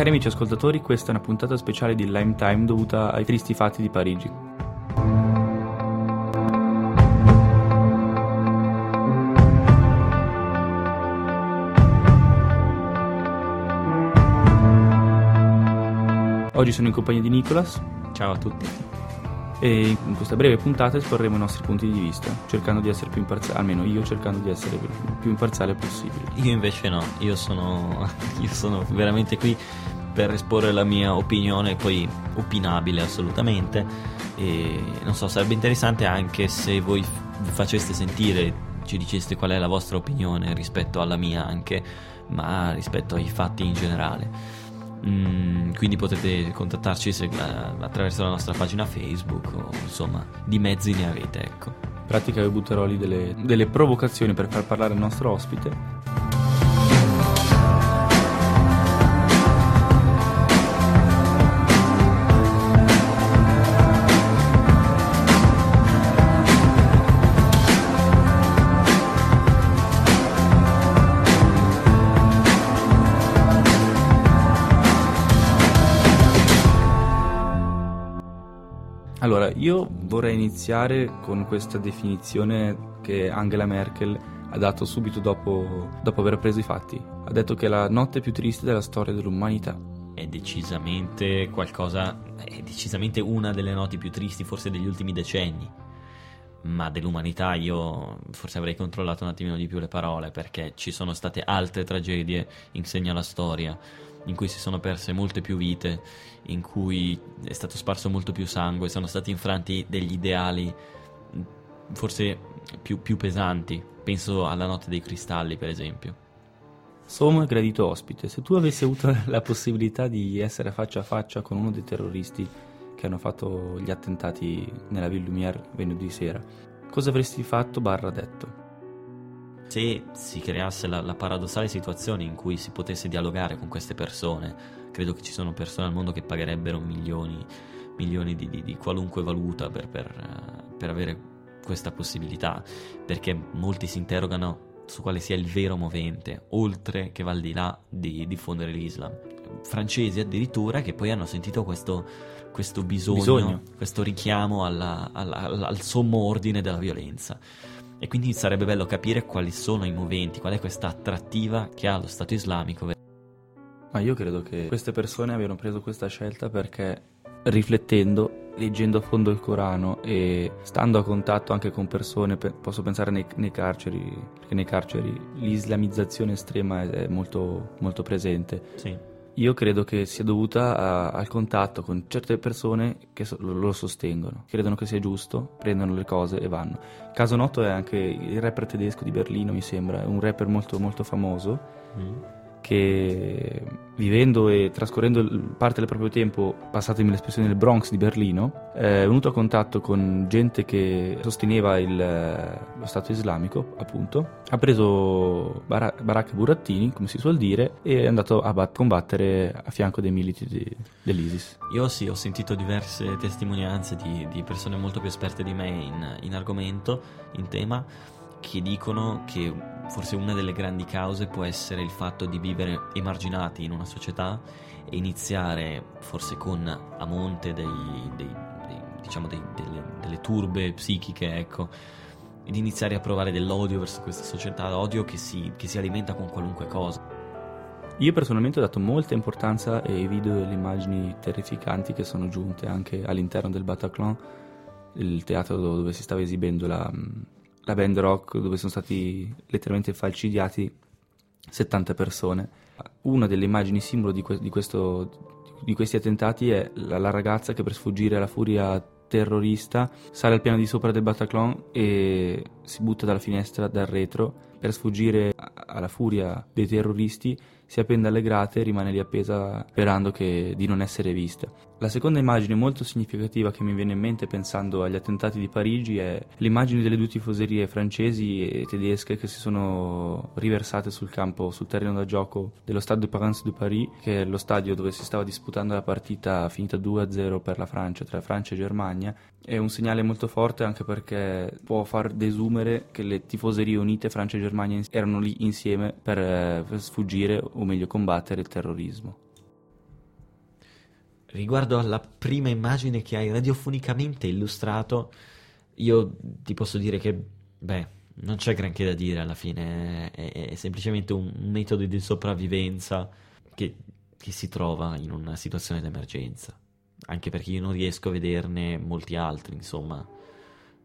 Cari amici ascoltatori, questa è una puntata speciale di Lime Time dovuta ai tristi fatti di Parigi. Oggi sono in compagnia di Nicolas. Ciao a tutti. E in questa breve puntata esporremo i nostri punti di vista, cercando di essere più imparziale, almeno io cercando di essere più imparziale possibile. Io invece no, io sono, io sono veramente qui per esporre la mia opinione, poi opinabile assolutamente. E non so, sarebbe interessante anche se voi faceste sentire, ci diceste qual è la vostra opinione rispetto alla mia anche, ma rispetto ai fatti in generale. Mm, quindi potete contattarci se, eh, attraverso la nostra pagina Facebook o insomma di mezzi ne avete ecco. In pratica io butterò lì delle, delle provocazioni per far parlare il nostro ospite io vorrei iniziare con questa definizione che Angela Merkel ha dato subito dopo, dopo aver preso i fatti. Ha detto che è la notte più triste della storia dell'umanità. È decisamente qualcosa, è decisamente una delle notti più tristi forse degli ultimi decenni. Ma dell'umanità io forse avrei controllato un attimino di più le parole perché ci sono state altre tragedie, insegna la storia in cui si sono perse molte più vite, in cui è stato sparso molto più sangue, sono stati infranti degli ideali mm, forse più, più pesanti. Penso alla notte dei cristalli, per esempio. Somo gradito ospite, se tu avessi avuto la possibilità di essere faccia a faccia con uno dei terroristi che hanno fatto gli attentati nella Ville Lumière venerdì sera, cosa avresti fatto barra detto? se si creasse la, la, paradossale situazione in cui si potesse dialogare con queste persone, credo che ci sono persone al mondo che pagherebbero milioni, milioni di, di, di qualunque valuta per, per, per avere questa possibilità, perché molti si interrogano su quale sia il vero movente, oltre che va al di là di diffondere l'Islam. Francesi addirittura che poi hanno sentito questo, questo bisogno, bisogno, questo richiamo alla, alla, al sommo ordine della violenza. E quindi sarebbe bello capire quali sono i moventi, qual è questa attrattiva che ha lo Stato islamico. Ma io credo che queste persone abbiano preso questa scelta perché riflettendo, leggendo a fondo il Corano e stando a contatto anche con persone, posso pensare nei, nei carceri, perché nei carceri l'islamizzazione estrema è molto, molto presente. Sì io credo che sia dovuta a, al contatto con certe persone che so, lo, sostengono, credono che sia giusto, prendono le cose e vanno. Caso noto è anche il rapper tedesco di Berlino, mi sembra, è un rapper molto, molto famoso. Mm che vivendo e trascorrendo parte del proprio tempo, passatemi l'espressione, nel Bronx di Berlino, è venuto a contatto con gente che sosteneva il, lo Stato islamico, appunto, ha preso bar- baracche burattini, come si suol dire, e è andato a bat- combattere a fianco dei militi di, dell'ISIS. Io sì, ho sentito diverse testimonianze di, di persone molto più esperte di me in, in argomento, in tema, che dicono che forse una delle grandi cause può essere il fatto di vivere emarginati in una società e iniziare forse con a monte dei, dei, dei, diciamo delle, delle, turbe psichiche, ecco, ed iniziare a provare dell'odio verso questa società, odio che si, che si alimenta con qualunque cosa. Io personalmente ho dato molta importanza ai video e alle immagini terrificanti che sono giunte anche all'interno del Bataclan, il teatro dove si stava esibendo la, la band rock dove sono stati letteralmente falcidiati 70 persone. Una delle immagini simbolo di, que- di, questo, di questi attentati è la, la, ragazza che per sfuggire alla furia terrorista sale al piano di sopra del Bataclan e si butta dalla finestra dal retro per sfuggire alla furia dei terroristi si appende alle grate e rimane lì appesa sperando che, di non essere vista. La seconda immagine molto significativa che mi viene in mente pensando agli attentati di Parigi è l'immagine delle due tifoserie francesi e tedesche che si sono riversate sul campo, sul terreno da gioco dello Stade de Prince de Paris, che è lo stadio dove si stava disputando la partita finita 2-0 per la Francia, tra Francia e Germania. È un segnale molto forte anche perché può far desumere che le tifoserie unite Francia e Germania erano lì insieme per, eh, per sfuggire o meglio combattere il terrorismo. Riguardo alla prima immagine che hai radiofonicamente illustrato, io ti posso dire che, beh, non c'è granché da dire alla fine, è, è semplicemente un, metodo di sopravvivenza che, che si trova in una situazione d'emergenza. Anche perché io non riesco a vederne molti altri, insomma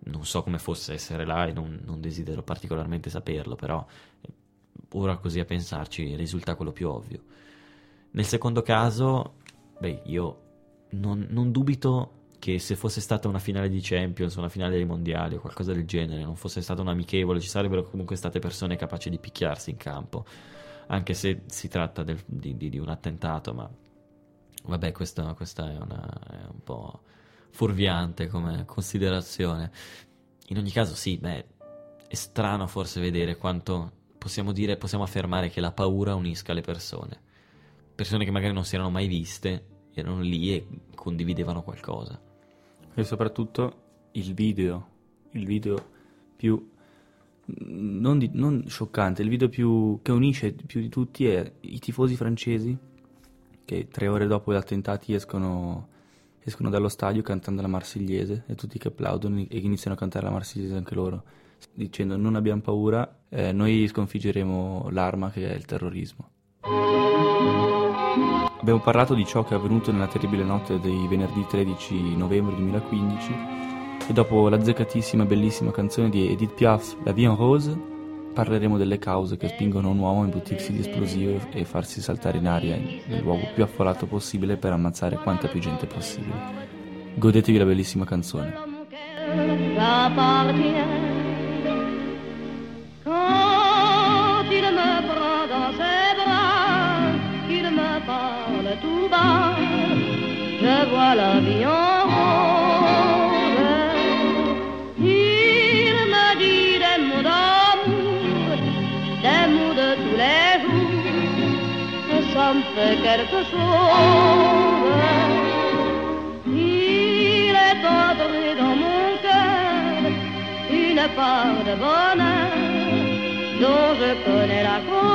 non so come fosse essere là e non, non, desidero particolarmente saperlo, però ora così a pensarci risulta quello più ovvio. Nel secondo caso, beh, io non, non dubito che se fosse stata una finale di Champions, una finale dei mondiali o qualcosa del genere, non fosse stata un amichevole, ci sarebbero comunque state persone capaci di picchiarsi in campo, anche se si tratta del, di, di, di, un attentato, ma vabbè, questa, questa è, una, è un po' fuorviante come considerazione. In ogni caso, sì, beh, è strano forse vedere quanto possiamo dire, possiamo affermare che la paura unisca le persone. Persone che magari non si erano mai viste, erano lì e condividevano qualcosa. E soprattutto il video, il video più non, di, non, scioccante, il video più, che unisce più di tutti è i tifosi francesi che tre ore dopo gli attentati escono escono dallo stadio cantando la marsigliese e tutti che applaudono e iniziano a cantare la marsigliese anche loro, dicendo non abbiamo paura, eh, noi sconfiggeremo l'arma che è il terrorismo. Abbiamo parlato di ciò che è avvenuto nella terribile notte dei venerdì 13 novembre 2015 e dopo la zeccatissima e bellissima canzone di Edith Piaf, La Vie en Rose, parleremo delle cause che spingono un uomo a imbuttirsi di esplosivo e farsi saltare in aria nel luogo più affollato possibile per ammazzare quanta più gente possibile. Godetevi la bellissima canzone. Je vois la vie en ça me fait quelque chose. Il est entré dans mon cœur une part de bonheur dont je connais la cause.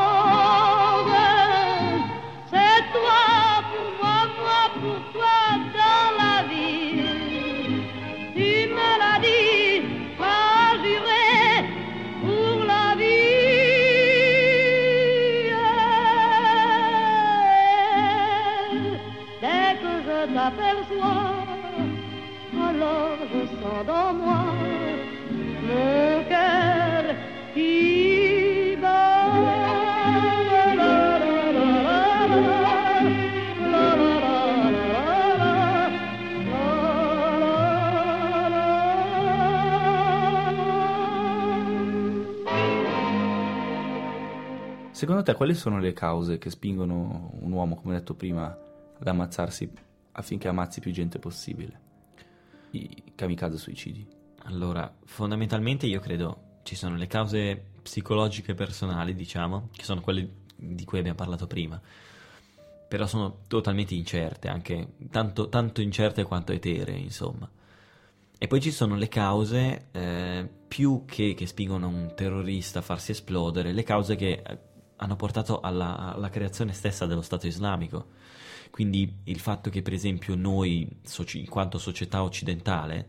Dans moi mon cœur qui. Secondo te quali sono le cause che spingono un uomo, come detto prima, ad ammazzarsi affinché ammazzi più gente possibile. I kamikaze suicidi. Allora, fondamentalmente io credo ci sono le cause psicologiche personali, diciamo, che sono quelle di cui abbiamo parlato prima. Però sono totalmente incerte, anche tanto, tanto incerte quanto eteree, insomma. E poi ci sono le cause, eh, più che, che spingono un terrorista a farsi esplodere, le cause che hanno portato alla, alla, creazione stessa dello Stato islamico. Quindi il fatto che, per esempio, noi, in quanto società occidentale,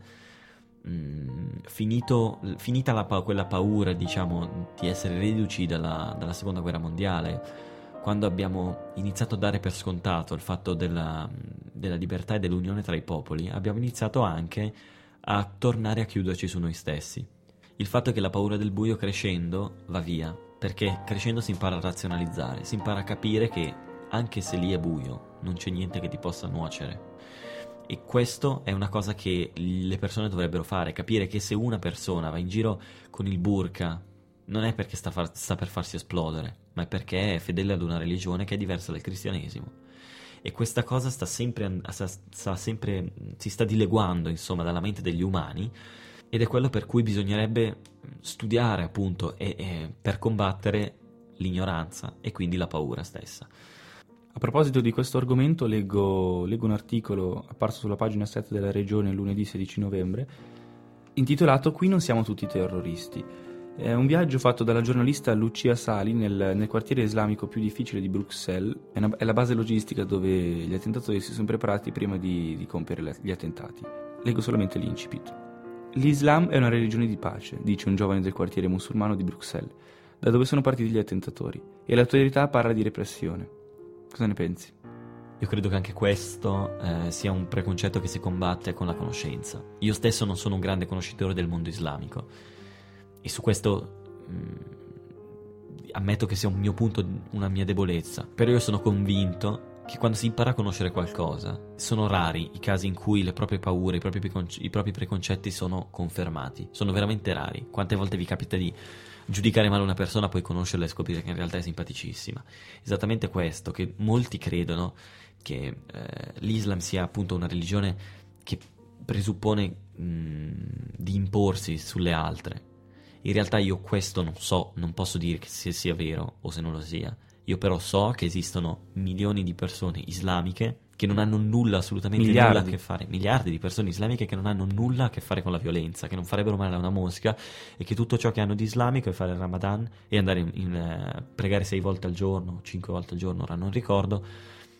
mm, finito, finita la, quella paura, diciamo, di essere reduci dalla, dalla seconda guerra mondiale, quando abbiamo iniziato a dare per scontato il fatto della, della, libertà e dell'unione tra i popoli, abbiamo iniziato anche a tornare a chiuderci su noi stessi. Il fatto è che la paura del buio crescendo va via, perché crescendo si impara a razionalizzare, si impara a capire che anche se lì è buio, non c'è niente che ti possa nuocere. E questo è una cosa che le persone dovrebbero fare, capire che se una persona va in giro con il burka, non è perché sta, far, sta per farsi esplodere, ma è perché è fedele ad una religione che è diversa dal cristianesimo. E questa cosa sta sempre, sta, sta sempre, si sta dileguando, insomma, dalla mente degli umani ed è quello per cui bisognerebbe studiare, appunto, e, e per combattere l'ignoranza e quindi la paura stessa. A proposito di questo argomento, leggo, leggo, un articolo apparso sulla pagina 7 della Regione lunedì 16 novembre, intitolato Qui non siamo tutti terroristi. È un viaggio fatto dalla giornalista Lucia Sali nel, nel quartiere islamico più difficile di Bruxelles, è, una, è, la base logistica dove gli attentatori si sono preparati prima di, di compiere gli attentati. Leggo solamente l'incipit. L'Islam è una religione di pace, dice un giovane del quartiere musulmano di Bruxelles, da dove sono partiti gli attentatori, e l'autorità parla di repressione. Cosa ne pensi? Io credo che anche questo eh, sia un preconcetto che si combatte con la conoscenza. Io stesso non sono un grande conoscitore del mondo islamico e su questo mh, mm, ammetto che sia un mio punto, una mia debolezza. Però io sono convinto che quando si impara a conoscere qualcosa, sono rari i casi in cui le proprie paure, i propri, preconce- i propri preconcetti sono confermati. Sono veramente rari. Quante volte vi capita di giudicare male una persona, poi conoscerla e scoprire che in realtà è simpaticissima? Esattamente questo, che molti credono che eh, l'Islam sia appunto una religione che presuppone mh, di imporsi sulle altre in realtà io questo non so, non posso dire se sia vero o se non lo sia. Io però so che esistono milioni di persone islamiche che non hanno nulla, assolutamente miliardi. nulla a che fare, miliardi di persone islamiche che non hanno nulla a che fare con la violenza, che non farebbero male a una mosca e che tutto ciò che hanno di islamico è fare il Ramadan e andare in, in eh, pregare sei volte al giorno, cinque volte al giorno, ora non ricordo,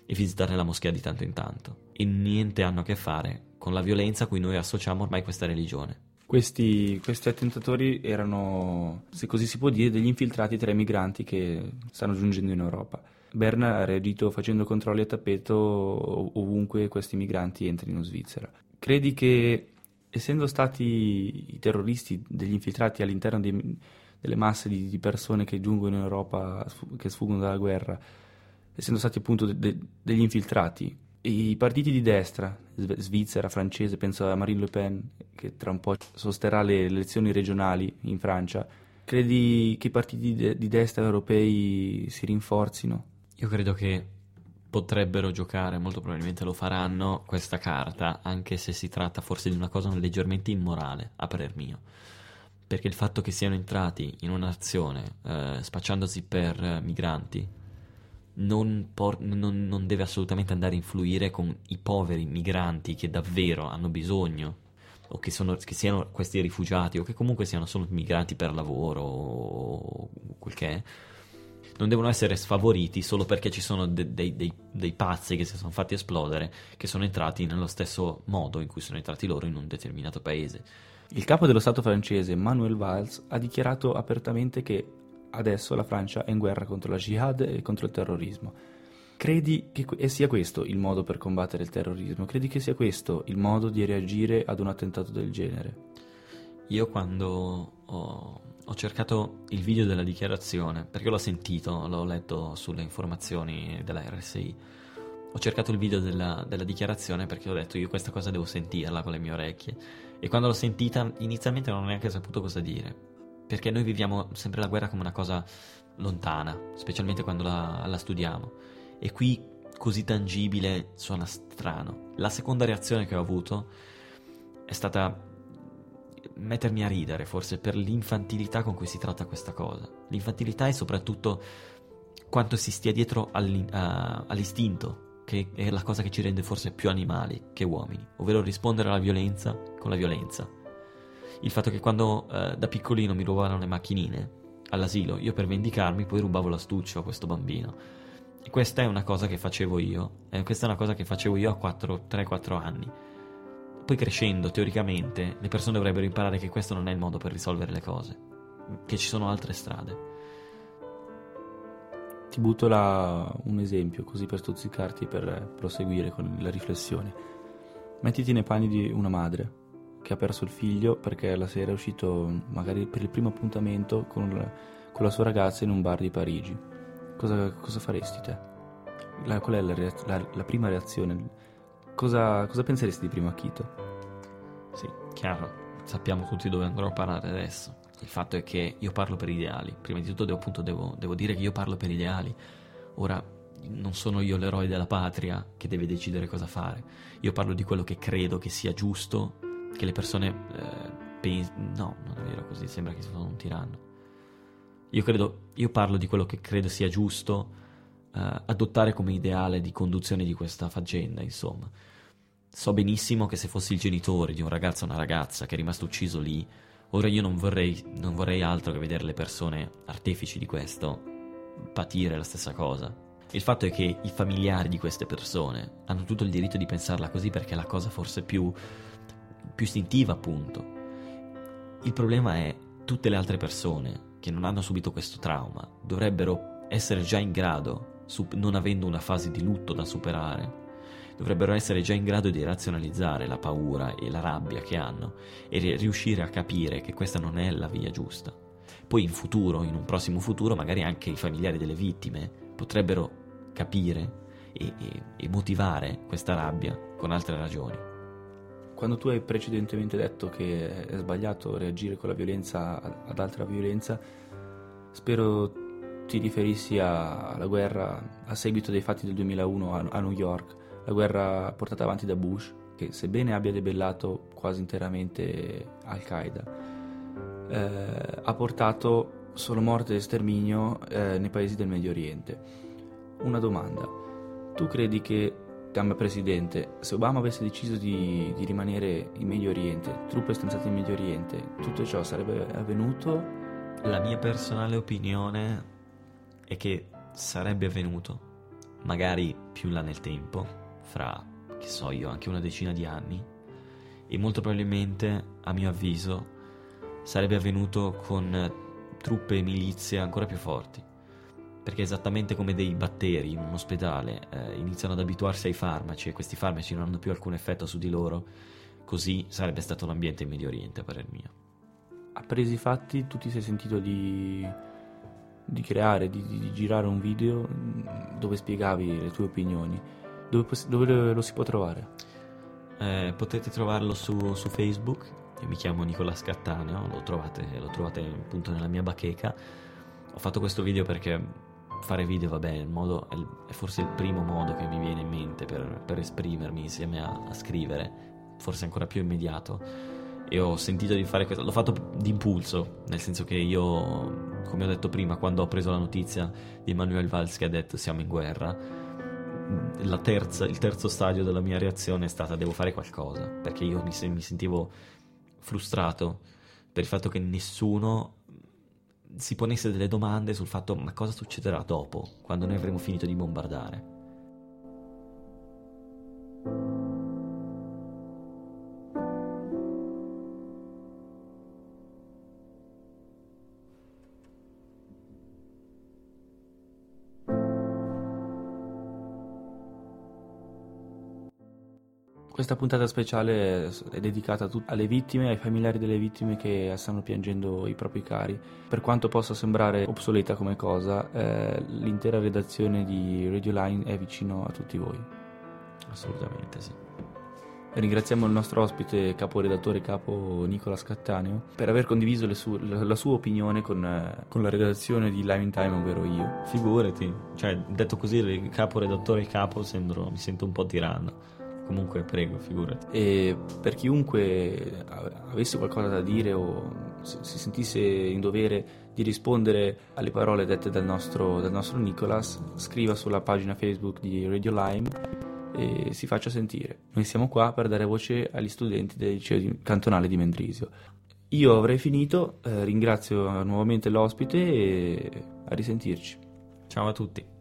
e visitare la moschea di tanto in tanto. E niente hanno a che fare con la violenza a cui noi associamo ormai questa religione. Questi, questi, attentatori erano, se così si può dire, degli infiltrati tra i migranti che stanno giungendo in Europa. Berna ha reagito facendo controlli a tappeto ovunque questi migranti entrino in Svizzera. Credi che, essendo stati i terroristi degli infiltrati all'interno dei, delle masse di, di, persone che giungono in Europa, che sfuggono dalla guerra, essendo stati appunto de, degli infiltrati, i partiti di destra, Svizzera, francese, penso a Marine Le Pen, che tra un po' sosterrà le elezioni regionali in Francia, credi che i partiti di destra europei si rinforzino? Io credo che potrebbero giocare, molto probabilmente lo faranno, questa carta, anche se si tratta forse di una cosa leggermente immorale, a parer mio. Perché il fatto che siano entrati in una nazione eh, spacciandosi per eh, migranti, non, por- non, non, deve assolutamente andare a influire con i poveri migranti che davvero hanno bisogno, o che, sono, che siano questi rifugiati, o che comunque siano solo migranti per lavoro, o quel che è. Non devono essere sfavoriti solo perché ci sono de- dei, dei, dei pazzi che si sono fatti esplodere, che sono entrati nello stesso modo in cui sono entrati loro in un determinato paese. Il capo dello Stato francese, Manuel Valls, ha dichiarato apertamente che adesso la Francia è in guerra contro la jihad e contro il terrorismo. Credi che sia questo il modo per combattere il terrorismo? Credi che sia questo il modo di reagire ad un attentato del genere? Io quando ho, ho cercato il video della dichiarazione, perché l'ho sentito, l'ho letto sulle informazioni della RSI, ho cercato il video della, della, dichiarazione perché ho detto io questa cosa devo sentirla con le mie orecchie e quando l'ho sentita inizialmente non ho neanche saputo cosa dire perché noi viviamo sempre la guerra come una cosa lontana, specialmente quando la, la studiamo. E qui così tangibile suona strano. La seconda reazione che ho avuto è stata mettermi a ridere, forse per l'infantilità con cui si tratta questa cosa. L'infantilità è soprattutto quanto si stia dietro uh, all'istinto, che è la cosa che ci rende forse più animali che uomini, ovvero rispondere alla violenza con la violenza il fatto che quando eh, da piccolino mi rubavano le macchinine, all'asilo. Io per vendicarmi poi rubavo l'astuccio a questo bambino. E questa è una cosa che facevo io. E questa è una cosa che facevo io a 3-4 anni. Poi crescendo, teoricamente, le persone dovrebbero imparare che questo non è il modo per risolvere le cose, che ci sono altre strade. Ti butto là un esempio, così per stuzzicarti e per proseguire con la riflessione. Mettiti nei panni di una madre che ha perso il figlio perché la sera è uscito magari per il primo appuntamento con la, con la sua ragazza in un bar di Parigi. Cosa, cosa faresti te? La, qual è la, la, la prima reazione? Cosa, cosa, penseresti di primo acchito? Sì, chiaro, sappiamo tutti dove andrò a parare adesso. Il fatto è che io parlo per ideali. Prima di tutto devo, appunto, devo, devo dire che io parlo per ideali. Ora, non sono io l'eroe della patria che deve decidere cosa fare. Io parlo di quello che credo che sia giusto che le persone eh, pensano... No, non è vero così, sembra che sono un tiranno. Io credo, io parlo di quello che credo sia giusto eh, adottare come ideale di conduzione di questa faccenda, insomma. So benissimo che se fossi il genitore di un ragazzo o una ragazza che è rimasto ucciso lì, ora io non vorrei, non vorrei altro che vedere le persone artefici di questo patire la stessa cosa. Il fatto è che i familiari di queste persone hanno tutto il diritto di pensarla così perché è la cosa forse più più istintiva appunto. Il problema è tutte le altre persone che non hanno subito questo trauma dovrebbero essere già in grado, non avendo una fase di lutto da superare, dovrebbero essere già in grado di razionalizzare la paura e la rabbia che hanno e riuscire a capire che questa non è la via giusta. Poi in futuro, in un prossimo futuro, magari anche i familiari delle vittime potrebbero capire e, e, e motivare questa rabbia con altre ragioni. Quando tu hai precedentemente detto che è sbagliato reagire con la violenza ad altra violenza, spero ti riferissi alla guerra a seguito dei fatti del 2001 a New York, la guerra portata avanti da Bush, che sebbene abbia debellato quasi interamente Al-Qaeda, eh, ha portato solo morte e sterminio eh, nei paesi del Medio Oriente. Una domanda, tu credi che Gamba Presidente, se Obama avesse deciso di, di, rimanere in Medio Oriente, truppe stanziate in Medio Oriente, tutto ciò sarebbe avvenuto? La mia personale opinione è che sarebbe avvenuto, magari più là nel tempo, fra, che so io, anche una decina di anni, e molto probabilmente, a mio avviso, sarebbe avvenuto con truppe e milizie ancora più forti perché esattamente come dei batteri in un ospedale eh, iniziano ad abituarsi ai farmaci e questi farmaci non hanno più alcun effetto su di loro, così sarebbe stato l'ambiente in Medio Oriente, a parer mio. Appresi i fatti, tu ti sei sentito di, di creare, di, di, girare un video mm, dove spiegavi le tue opinioni. Dove, dove lo si può trovare? Eh, potete trovarlo su, su, Facebook, io mi chiamo Nicola Scattaneo, lo trovate, lo trovate appunto nella mia bacheca. Ho fatto questo video perché fare video, vabbè, modo, è forse il primo modo che mi viene in mente per, per esprimermi insieme a, a, scrivere, forse ancora più immediato. E ho sentito di fare questo, l'ho fatto d'impulso, nel senso che io, come ho detto prima, quando ho preso la notizia di Emanuel Valls che ha detto siamo in guerra, terza, il terzo stadio della mia reazione è stata devo fare qualcosa, perché io mi, mi sentivo frustrato per il fatto che nessuno si ponesse delle domande sul fatto ma cosa succederà dopo, quando noi avremo finito di bombardare. Questa puntata speciale è dedicata alle vittime, ai familiari delle vittime che stanno piangendo i propri cari. Per quanto possa sembrare obsoleta come cosa, eh, l'intera redazione di Radio Line è vicino a tutti voi. Assolutamente sì. Ringraziamo il nostro ospite, caporedattore capo Nicola Scattaneo, per aver condiviso su- la sua opinione con, eh, con, la redazione di Live in Time, ovvero io. Figurati, cioè detto così, caporedattore capo sembro, mi sento un po' tiranno. Comunque, prego, figurati. E per chiunque avesse qualcosa da dire o si sentisse in dovere di rispondere alle parole dette dal nostro, dal nostro Nicolas, scriva sulla pagina Facebook di Radio Lime e si faccia sentire. Noi siamo qua per dare voce agli studenti del liceo cantonale di Mendrisio. Io avrei finito, eh, ringrazio nuovamente l'ospite e a risentirci. Ciao a tutti.